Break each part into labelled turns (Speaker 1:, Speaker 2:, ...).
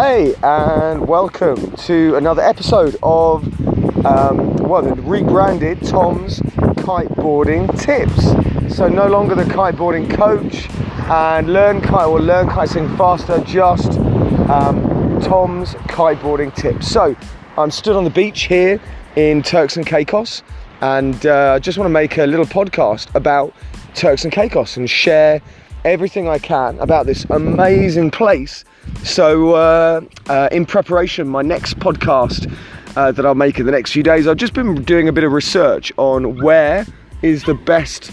Speaker 1: Hey, and welcome to another episode of, um, well, the rebranded Tom's Kiteboarding Tips. So, no longer the kiteboarding coach and learn kite or learn kiteboarding faster, just um, Tom's Kiteboarding Tips. So, I'm stood on the beach here in Turks and Caicos, and uh, I just want to make a little podcast about Turks and Caicos and share everything I can about this amazing place. So, uh, uh, in preparation, my next podcast uh, that I'll make in the next few days, I've just been doing a bit of research on where is the best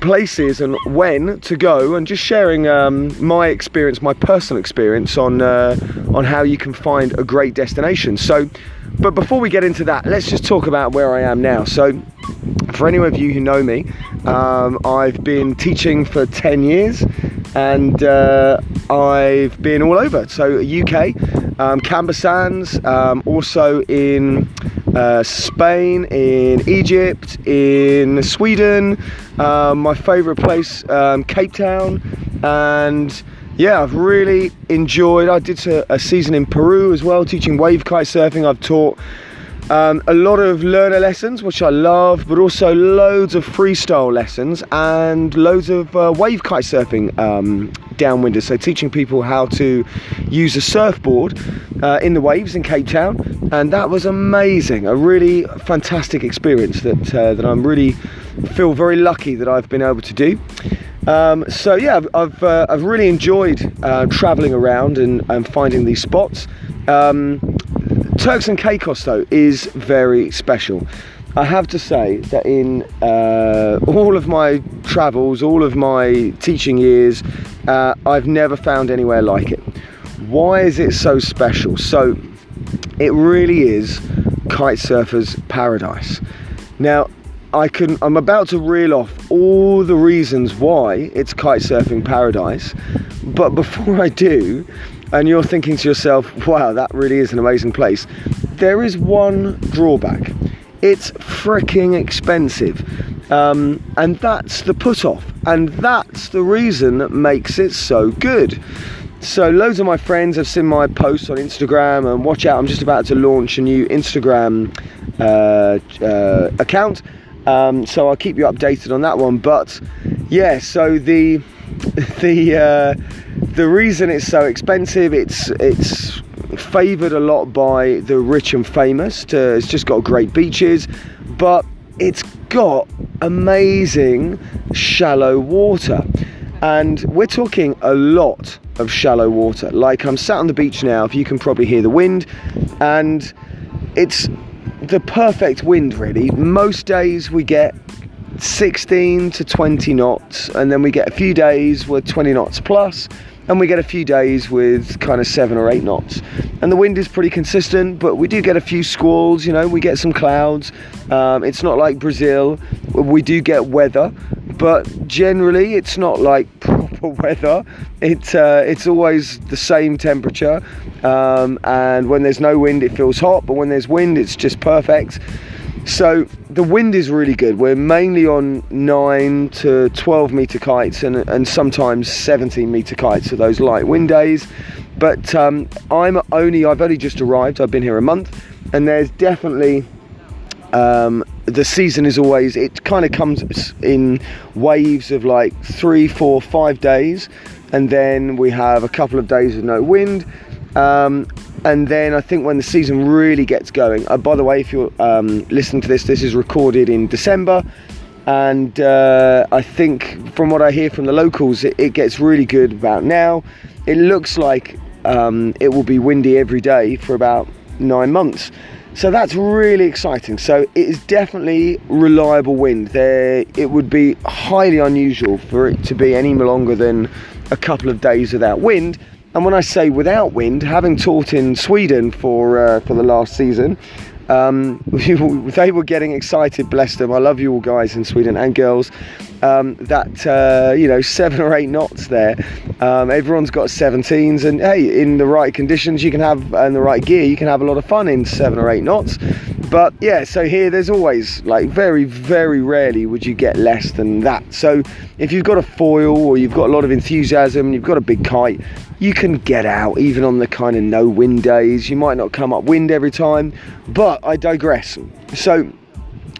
Speaker 1: places and when to go, and just sharing um, my experience, my personal experience on uh, on how you can find a great destination. So, but before we get into that, let's just talk about where I am now. So, for any of you who know me, um, I've been teaching for 10 years and uh, I've been all over. So, UK, um, Camber Sands, um, also in uh, Spain, in Egypt, in Sweden, um, my favourite place, um, Cape Town, and yeah, I've really enjoyed. I did a, a, season in Peru as well, teaching wave kite surfing. I've taught um, a lot of learner lessons, which I love, but also loads of freestyle lessons and loads of uh, wave kite surfing um, downwinders. So, teaching people how to use a surfboard uh, in the waves in Cape Town, and that was amazing. A really fantastic experience that uh, that I'm really feel very lucky that I've been able to do. Um, so yeah, I've I've, uh, I've really enjoyed uh, traveling around and, and finding these spots. Um, Turks and Caicos, though, is very special. I have to say that in uh, all of my travels, all of my teaching years, uh, I've never found anywhere like it. Why is it so special? So, it really is kite surfers' paradise. Now, I can. I'm about to reel off all the reasons why it's kite surfing paradise, but before I do, and you're thinking to yourself, wow, that really is an amazing place, there is one drawback. It's freaking expensive. Um, and that's the put off. And that's the reason that makes it so good. So, loads of my friends have seen my posts on Instagram, and watch out, I'm just about to launch a new Instagram uh, uh, account. Um, so, I'll keep you updated on that one. But yeah, so the the uh, the reason it's so expensive, it's it's favoured a lot by the rich and famous. To, it's just got great beaches, but it's got amazing shallow water. And we're talking a lot of shallow water. Like I'm sat on the beach now, if you can probably hear the wind, and it's the perfect wind, really. Most days we get 16 to 20 knots, and then we get a few days with 20 knots plus, and we get a few days with kind of seven or eight knots. And the wind is pretty consistent, but we do get a few squalls, you know, we get some clouds. Um, it's not like Brazil, we do get weather, but generally it's not like proper weather. It, uh, it's always the same temperature, um, and when there's no wind, it feels hot, but when there's wind, it's just perfect. So the wind is really good. We're mainly on 9 to 12 meter kites and, and sometimes 17 meter kites for those light wind days. But um, I'm only, I've only just arrived, I've been here a month, and there's definitely um, the season is always it kind of comes in waves of like three four five days and then we have a couple of days of no wind um, and then I think when the season really gets going. Uh, by the way, if you're um, listening to this, this is recorded in December, and uh, I think from what I hear from the locals, it, it gets really good about now. It looks like um, it will be windy every day for about nine months. So that's really exciting. So it is definitely reliable wind. There, it would be highly unusual for it to be any longer than a couple of days without wind and when I say without wind, having taught in Sweden for uh, for the last season, um, they were getting excited. Bless them. I love you all guys in Sweden and girls. Um, that uh, you know seven or eight knots there. Um, everyone's got 17s, and hey, in the right conditions, you can have and the right gear, you can have a lot of fun in seven or eight knots. But yeah, so here there's always like very, very rarely would you get less than that. So if you've got a foil or you've got a lot of enthusiasm, you've got a big kite, you can get out even on the kind of no wind days. You might not come up wind every time, but I digress. So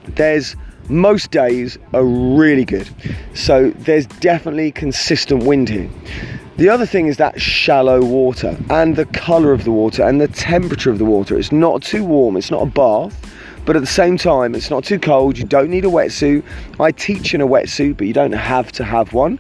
Speaker 1: there's most days are really good. So there's definitely consistent wind here. The other thing is that shallow water and the colour of the water and the temperature of the water. It's not too warm, it's not a bath, but at the same time, it's not too cold. You don't need a wetsuit. I teach in a wetsuit, but you don't have to have one.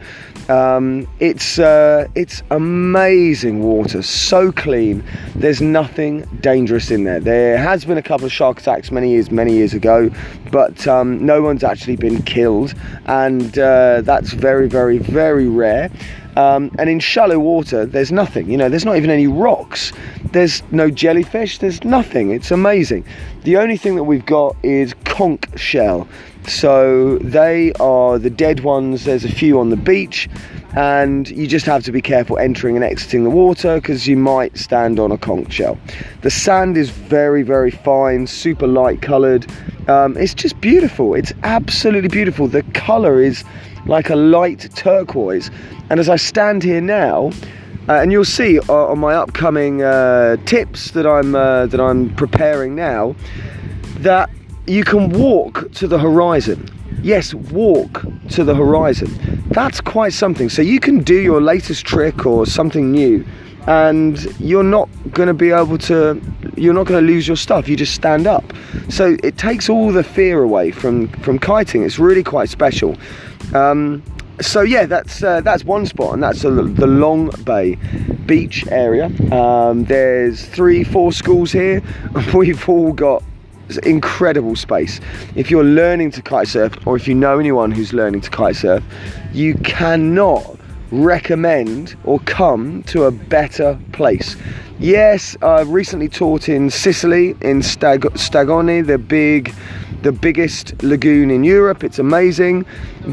Speaker 1: Um, it's uh, it's amazing water, so clean. There's nothing dangerous in there. There has been a couple of shark attacks many years, many years ago, but um, no one's actually been killed, and uh, that's very, very, very rare. Um, and in shallow water, there's nothing. You know, there's not even any rocks. There's no jellyfish. There's nothing. It's amazing. The only thing that we've got is conch shell. So they are the dead ones. There's a few on the beach, and you just have to be careful entering and exiting the water because you might stand on a conch shell. The sand is very, very fine, super light coloured. Um, it's just beautiful. It's absolutely beautiful. The colour is like a light turquoise. And as I stand here now, uh, and you'll see uh, on my upcoming uh, tips that I'm uh, that I'm preparing now, that you can walk to the horizon. Yes, walk to the horizon. That's quite something. So you can do your latest trick or something new, and you're not going to be able to. You're not going to lose your stuff. You just stand up. So it takes all the fear away from from kiting. It's really quite special. Um, so yeah, that's uh, that's one spot, and that's the Long Bay beach area. Um, there's three, four schools here. We've all got incredible space. If you're learning to kite surf, or if you know anyone who's learning to kite surf, you cannot recommend or come to a better place. Yes, I've recently taught in Sicily, in Stag- Stagnone, the big the biggest lagoon in Europe. It's amazing,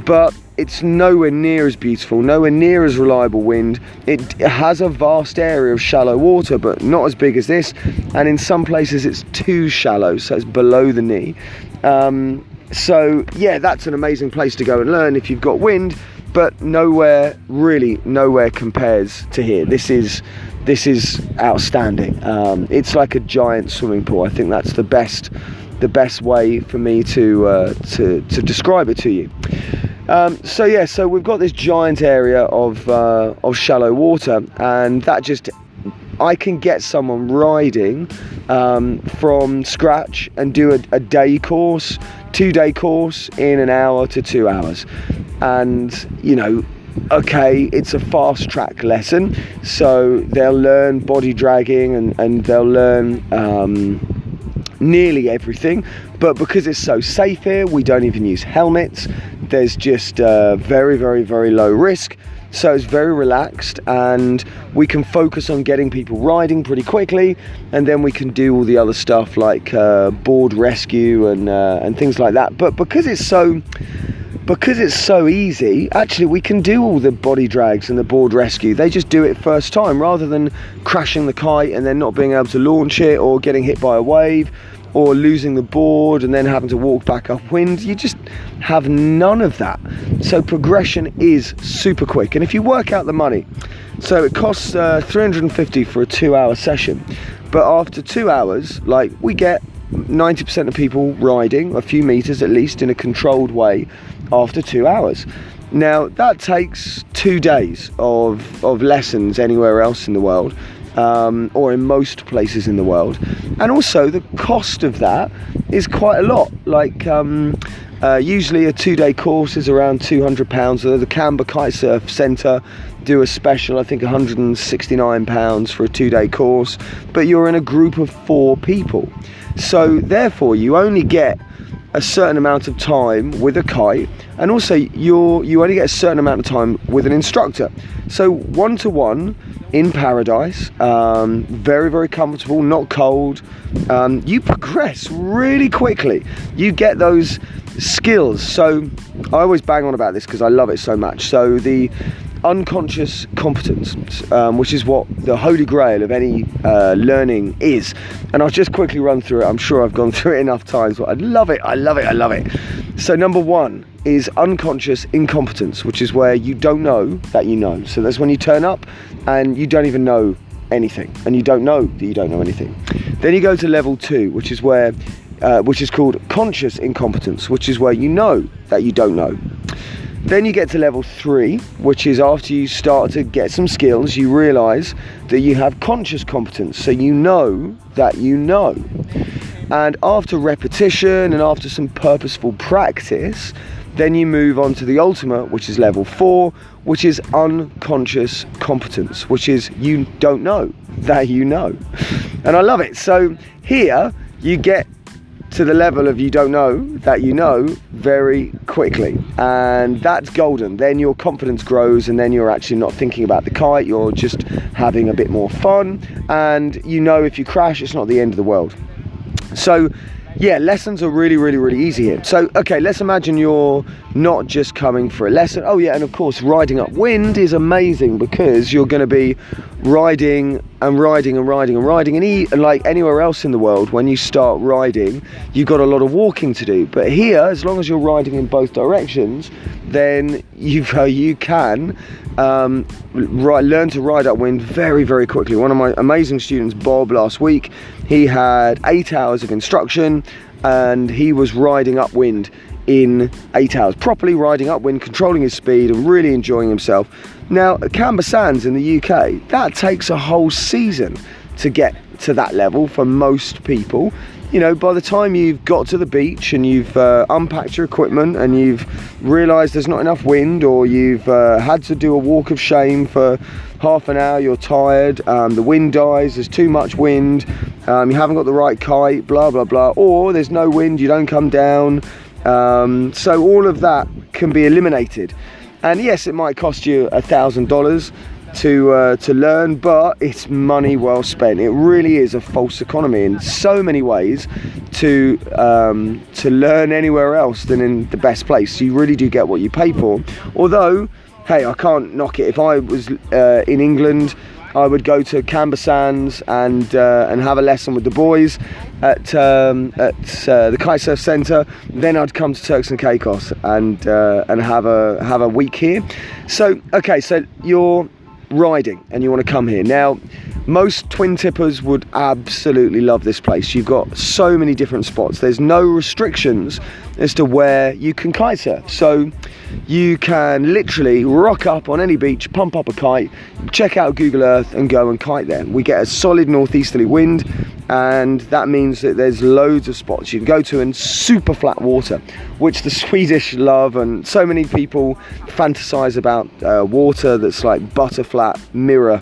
Speaker 1: but it's nowhere near as beautiful, nowhere near as reliable wind. It has a vast area of shallow water, but not as big as this. And in some places, it's too shallow, so it's below the knee. Um, so, yeah, that's an amazing place to go and learn if you've got wind, but nowhere, really, nowhere compares to here. This is this is outstanding. Um, it's like a giant swimming pool. I think that's the best the best way for me to uh, to, to describe it to you. Um, so yeah, so we've got this giant area of uh, of shallow water, and that just I can get someone riding um, from scratch and do a, a day course, two day course in an hour to two hours, and you know okay, it's a fast track lesson, so they'll learn body dragging and, and they'll learn um, nearly everything. But because it's so safe here, we don't even use helmets. There's just uh, very, very, very low risk. So it's very relaxed, and we can focus on getting people riding pretty quickly, and then we can do all the other stuff like uh, board rescue and uh, and things like that. But because it's so because it's so easy, actually, we can do all the body drags and the board rescue. They just do it first time rather than crashing the kite and then not being able to launch it or getting hit by a wave or losing the board and then having to walk back upwind. You just have none of that. So progression is super quick. And if you work out the money, so it costs uh, 350 for a two hour session. But after two hours, like we get 90% of people riding a few meters at least in a controlled way after two hours. Now that takes two days of, of lessons anywhere else in the world um, or in most places in the world. And also, the cost of that is quite a lot. Like, um, uh, usually a two day course is around £200. The Camber Kite Surf Centre do a special, I think £169 for a two day course, but you're in a group of four people. So, therefore, you only get a certain amount of time with a kite and also you're you only get a certain amount of time with an instructor. So one to one in paradise um, very very comfortable not cold um, you progress really quickly. You get those skills. So i always bang on about this because i love it so much. So the unconscious competence, um, which is what the holy grail of any uh, learning is. And I'll just quickly run through it. I'm sure I've gone through it enough times, but I love it. I love it. I love it. So, number one is unconscious incompetence, which is where you don't know that you know. So, that's when you turn up and you don't even know anything, and you don't know that you don't know anything. Then you go to level two, which is where uh, which is called conscious incompetence, which is where you know that you don't know. Then you get to level three, which is after you start to get some skills, you realize that you have conscious competence. So you know that you know. And after repetition and after some purposeful practice, then you move on to the ultimate, which is level four, which is unconscious competence, which is you don't know that you know. And I love it. So here you get to the level of you don't know that you know very quickly. And that's golden. Then your confidence grows, and then you're actually not thinking about the kite, you're just having a bit more fun. And you know if you crash, it's not the end of the world. So, yeah, lessons are really, really, really easy here. So, okay, let's imagine you're not just coming for a lesson. Oh, yeah, and of course, riding upwind is amazing because you're going to be riding and riding and riding and riding. And, e- and like anywhere else in the world, when you start riding, you've got a lot of walking to do. But here, as long as you're riding in both directions, then you uh, you can um, learn to ride upwind very, very quickly. One of my amazing students, Bob, last week, he had eight hours of instruction and he was riding upwind in eight hours, properly riding upwind, controlling his speed, and really enjoying himself. Now, Camber Sands in the UK, that takes a whole season to get to that level for most people. You know, by the time you've got to the beach and you've uh, unpacked your equipment and you've realised there's not enough wind, or you've uh, had to do a walk of shame for half an hour, you're tired, um, the wind dies, there's too much wind, um, you haven't got the right kite, blah blah blah, or there's no wind, you don't come down. Um, so all of that can be eliminated. And yes, it might cost you a thousand dollars to uh, to learn, but it's money well spent. It really is a false economy in so many ways to um, to learn anywhere else than in the best place. You really do get what you pay for. Although, hey, I can't knock it. If I was uh, in England. I would go to Camber Sands and uh, and have a lesson with the boys at um, at uh, the kitesurf centre. Then I'd come to Turks and Caicos and uh, and have a have a week here. So okay, so you're riding and you want to come here. Now most twin tippers would absolutely love this place. You've got so many different spots. There's no restrictions as to where you can kite surf. So you can literally rock up on any beach pump up a kite check out google earth and go and kite there. We get a solid northeasterly wind and that means that there's loads of spots. You can go to and super flat water which the swedish love and so many people fantasize about uh, water that's like butter flat mirror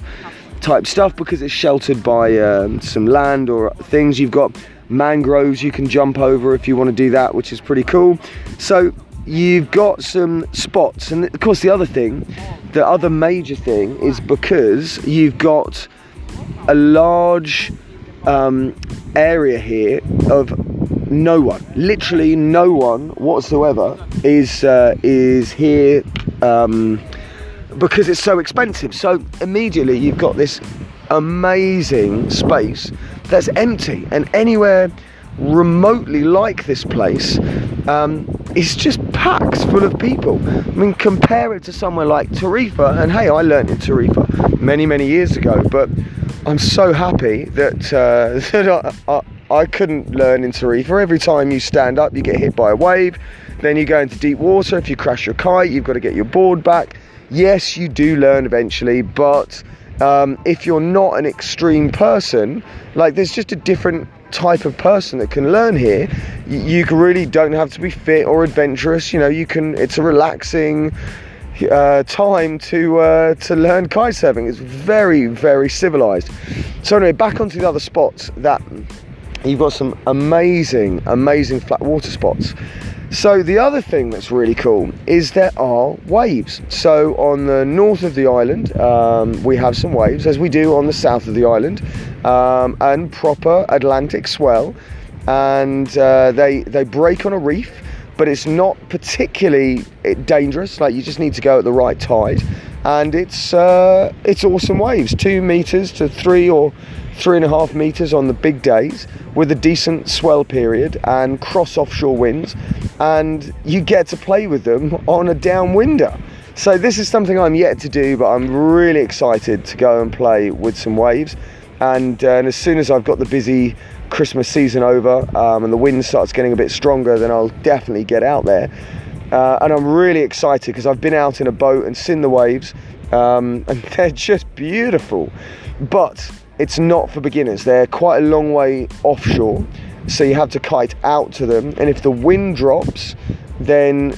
Speaker 1: type stuff because it's sheltered by um, some land or things. You've got mangroves you can jump over if you want to do that, which is pretty cool. So you've got some spots, and of course, the other thing, the other major thing is because you've got a large um, area here of no one, literally no one whatsoever, is uh, is here. Um, because it's so expensive. So immediately you've got this amazing space that's empty, and anywhere remotely like this place um, is just packed full of people. I mean, compare it to somewhere like Tarifa, and hey, I learned in Tarifa many, many years ago, but I'm so happy that, uh, that I, I, I couldn't learn in Tarifa. Every time you stand up, you get hit by a wave. Then you go into deep water. If you crash your kite, you've got to get your board back yes, you do learn eventually, but um, if you're not an extreme person, like there's just a different type of person that can learn here. You, really don't have to be fit or adventurous. You know, you can. It's a relaxing. Uh, time to uh, to learn kite surfing. It's very very civilized. So anyway, back onto the other spots that you've got some amazing amazing flat water spots. So the other thing that's really cool is there are waves. So on the north of the island, um, we have some waves, as we do on the south of the island, um, and proper Atlantic swell, and uh, they they break on a reef, but it's not particularly dangerous. Like you just need to go at the right tide. and it's uh, it's awesome waves, two meters to three or three and a half meters on the big days, with a decent swell period and cross offshore winds, and you get to play with them on a downwinder. So this is something I'm yet to do, but I'm really excited to go and play with some waves. And, uh, and as soon as I've got the busy Christmas season over um, and the wind starts getting a bit stronger, then I'll definitely get out there. Uh, and I'm really excited because I've been out in a boat and seen the waves, um, and they're just beautiful. But it's not for beginners. They're quite a long way offshore, so you have to kite out to them. And if the wind drops, then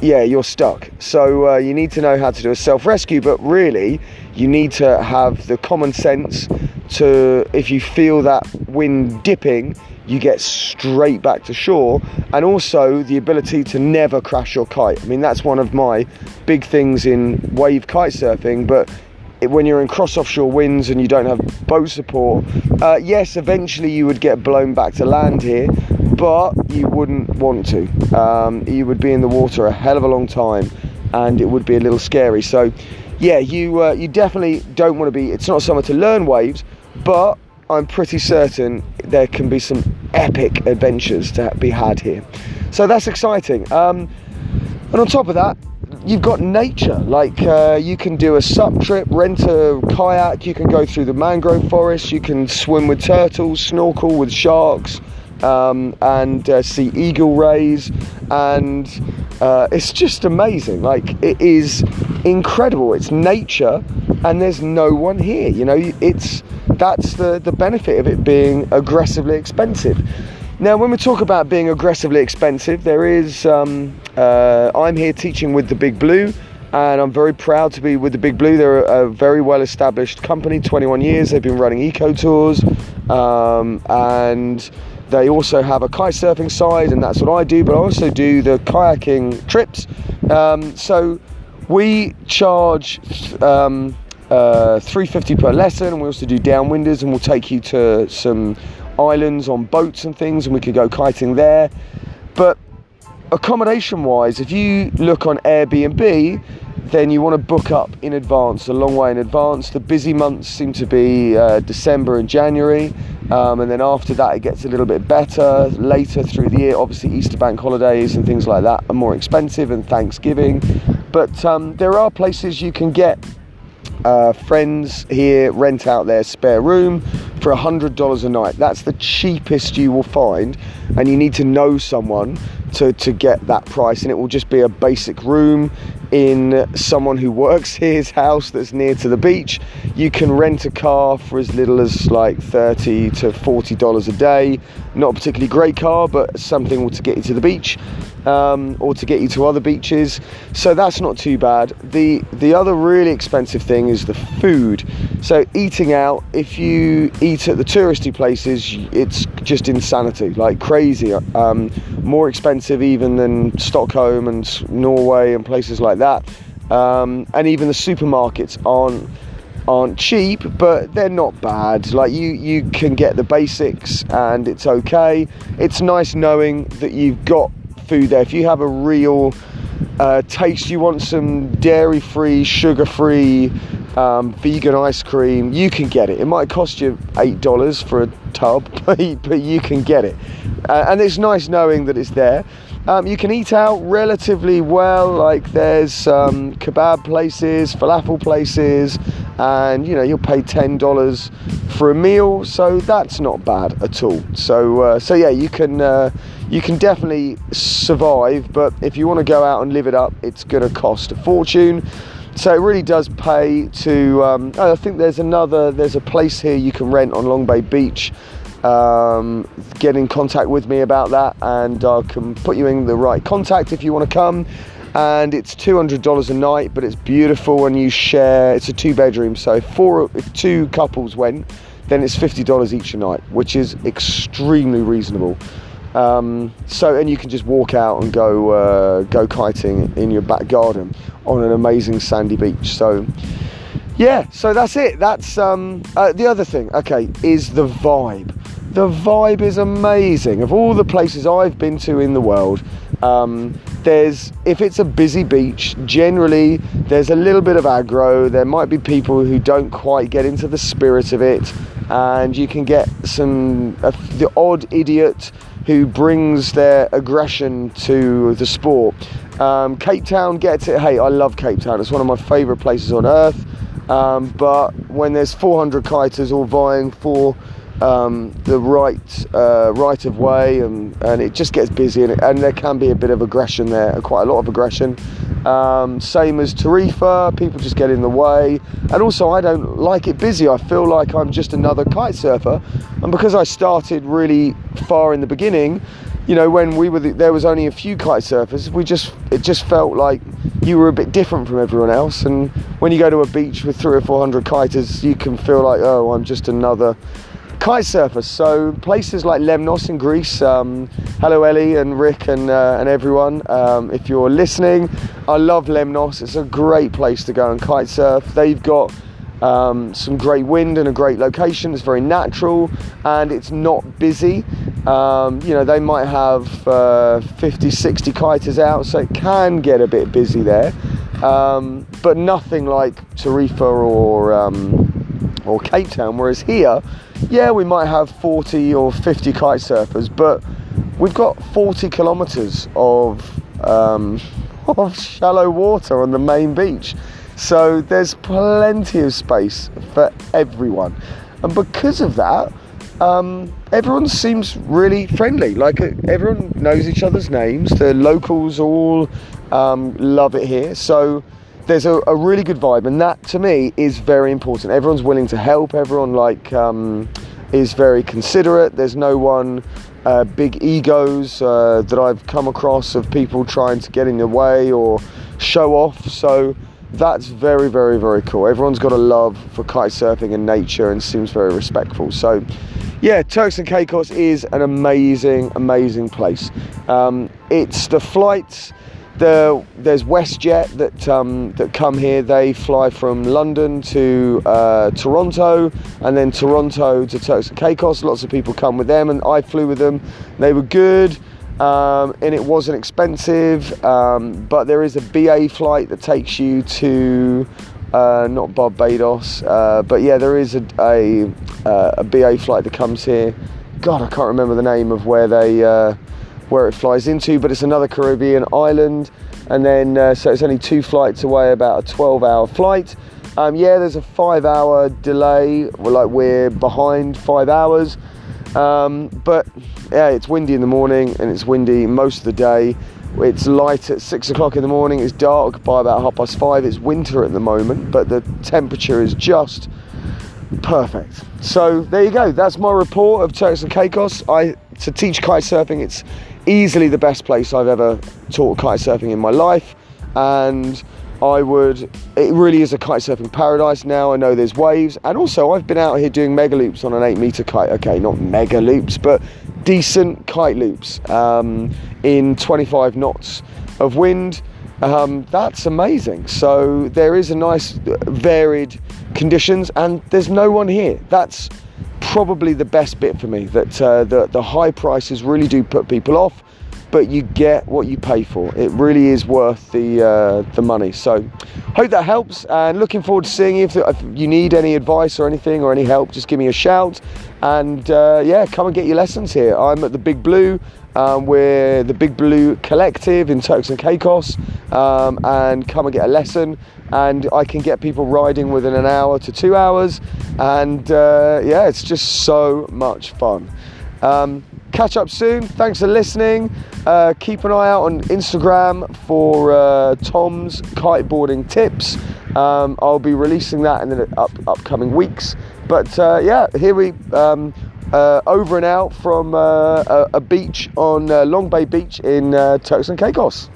Speaker 1: yeah, you're stuck. So uh, you need to know how to do a self rescue, but really, you need to have the common sense to, if you feel that wind dipping, you get straight back to shore, and also the ability to never crash your kite. I mean, that's one of my big things in wave kite surfing, but when you're in cross offshore winds and you don't have boat support, uh, yes, eventually you would get blown back to land here, but you wouldn't want to. Um, you would be in the water a hell of a long time, and it would be a little scary. So, yeah, you uh, you definitely don't want to be. It's not somewhere to learn waves, but I'm pretty certain there can be some epic adventures to be had here. So that's exciting. Um, and on top of that, you've got nature. Like uh, you can do a sup trip, rent a kayak, you can go through the mangrove forest, you can swim with turtles, snorkel with sharks, um, and uh, see eagle rays, and uh, it's just amazing. Like it is incredible. It's nature, and there's no one here. You know, it's that's the the benefit of it being aggressively expensive. Now, when we talk about being aggressively expensive, there is. Um, uh, I'm here teaching with the Big Blue, and I'm very proud to be with the Big Blue. They're a, very well-established company, 21 years. They've been running eco tours, um, and they also have a kite surfing side, and that's what I do. But I also do the kayaking trips. Um, so we charge. Um, uh, 350 per lesson we also do downwinders and we'll take you to some islands on boats and things, and we could go kiting there. But accommodation wise, if you look on Airbnb, then you want to book up in advance, a long way in advance. The busy months seem to be uh, December and January, um, and then after that, it gets a little bit better later through the year. Obviously, Easter bank holidays and things like that are more expensive, and Thanksgiving. But um, there are places you can get uh, friends here rent out their spare room for $100 a night. That's the cheapest you will find, and you need to know someone to, to get that price, and it will just be a basic room in someone who works here's house that's near to the beach. You can rent a car for as little as like 30 to 40 dollars a day. Not a particularly great car, but something to get you to the beach um, or to get you to other beaches. So that's not too bad. The the other really expensive thing is the food. So eating out, if you eat at the touristy places, it's just insanity, like crazy. Um, more expensive even than Stockholm and Norway and places like that. Um, and even the supermarkets aren't aren't cheap, but they're not bad. Like you, you can get the basics, and it's okay. It's nice knowing that you've got food there. If you have a real uh, taste, you want some dairy-free, sugar-free, um, vegan ice cream, you can get it. It might cost you eight dollars for a tub, but, but you can get it. Uh, and it's nice knowing that it's there. Um, you can eat out relatively well, like there's um, kebab places, falafel places, and you know you'll pay ten dollars for a meal, so that's not bad at all. So uh, so yeah, you can uh, you can definitely survive, but if you want to go out and live it up, it's going to cost a fortune. So it really does pay to. Um, I think there's another. There's a place here you can rent on Long Bay Beach um, get in contact with me about that and I can put you in the right contact if you want to come and it's $200 a night but it's beautiful and you share it's a two bedroom so four if two couples went then it's $50 each a night which is extremely reasonable um, so and you can just walk out and go uh, go kiting in your back garden on an amazing sandy beach so yeah so that's it that's um, uh, the other thing okay is the vibe the vibe is amazing. Of all the places I've been to in the world, Um, there's if it's a busy beach, generally there's a little bit of aggro. There might be people who don't quite get into the spirit of it, and you can get some uh, the odd idiot who brings their aggression to the sport. Um, Cape Town gets it. Hey, I love Cape Town. It's one of my favourite places on earth. Um, but when there's 400 kiters all vying for um, the right uh, right of way, and, and it just gets busy, and, and, there can be a bit of aggression there, quite a lot of aggression. Um, same as Tarifa, people just get in the way, and also I don't like it busy. I feel like I'm just another kite surfer, and because I started really far in the beginning, you know, when we were the, there was only a few kite surfers, we just it just felt like you were a bit different from everyone else. And when you go to a beach with three or four hundred kiters, you can feel like, oh, I'm just another kite surfers. So places like Lemnos in Greece. Um, hello, Ellie and Rick and uh, and everyone. Um, if you're listening, I love Lemnos. It's a great place to go and kite surf. They've got um, some great wind and a great location. It's very natural and it's not busy. Um, you know, they might have uh, 50, 60 kiters out, so it can get a bit busy there. Um, but nothing like Tarifa or um, or Cape Town. Whereas here, yeah, we might have 40 or 50 kite surfers, but we've got 40 kilometres of, um, of shallow water on the main beach. So there's plenty of space for everyone. And because of that, um, everyone seems really friendly. Like uh, everyone knows each other's names. The locals all um, love it here. So there's a, a, really good vibe, and that to me is very important. Everyone's willing to help. Everyone like um, is very considerate. There's no one uh, big egos uh, that I've come across of people trying to get in the way or show off. So that's very, very, very cool. Everyone's got a love for kite surfing and nature and seems very respectful. So, yeah, Turks and Caicos is an amazing, amazing place. Um, it's the flights the, there's WestJet that um, that come here. They fly from London to uh, Toronto, and then Toronto to Turks and Caicos. Lots of people come with them, and I flew with them. They were good, um, and it wasn't expensive. Um, but there is a BA flight that takes you to uh, not Barbados, uh, but yeah, there is a, a, uh, a BA flight that comes here. God, I can't remember the name of where they uh, where it flies into, but it's another Caribbean island. And then, uh, so it's only two flights away, about a 12 hour flight. Um, yeah, there's a five hour delay, we're like we're behind five hours. Um, but yeah, it's windy in the morning and it's windy most of the day. It's light at six o'clock in the morning, it's dark by about half past five. It's winter at the moment, but the temperature is just perfect. So there you go. That's my report of Turks and Caicos. I to teach kite surfing. It's easily the best place I've ever taught kite surfing in my life, and I would. It really is a kite surfing paradise now. I know there's waves, and also I've been out here doing mega loops on an eight meter kite. Okay, not mega loops, but decent kite loops um, in 25 knots of wind. Um, that's amazing. So there is a nice varied conditions, and there's no one here. That's probably the best bit for me. That uh, the the high prices really do put people off, but you get what you pay for. It really is worth the uh, the money. So hope that helps, and looking forward to seeing you. If, if, you need any advice or anything or any help, just give me a shout. And uh, yeah, come and get your lessons here. I'm at the Big Blue. Um, we're the Big Blue Collective in Turks and Caicos, um, and come and get a lesson. And I can get people riding within an hour to two hours, and uh, yeah, it's just so much fun. Um, catch up soon. Thanks for listening. Uh, keep an eye out on Instagram for uh, Tom's kiteboarding tips. Um, I'll be releasing that in the up, upcoming weeks. But uh, yeah, here we um, uh, over and out from uh, a, a, beach on uh, Long Bay Beach in Turks and Caicos.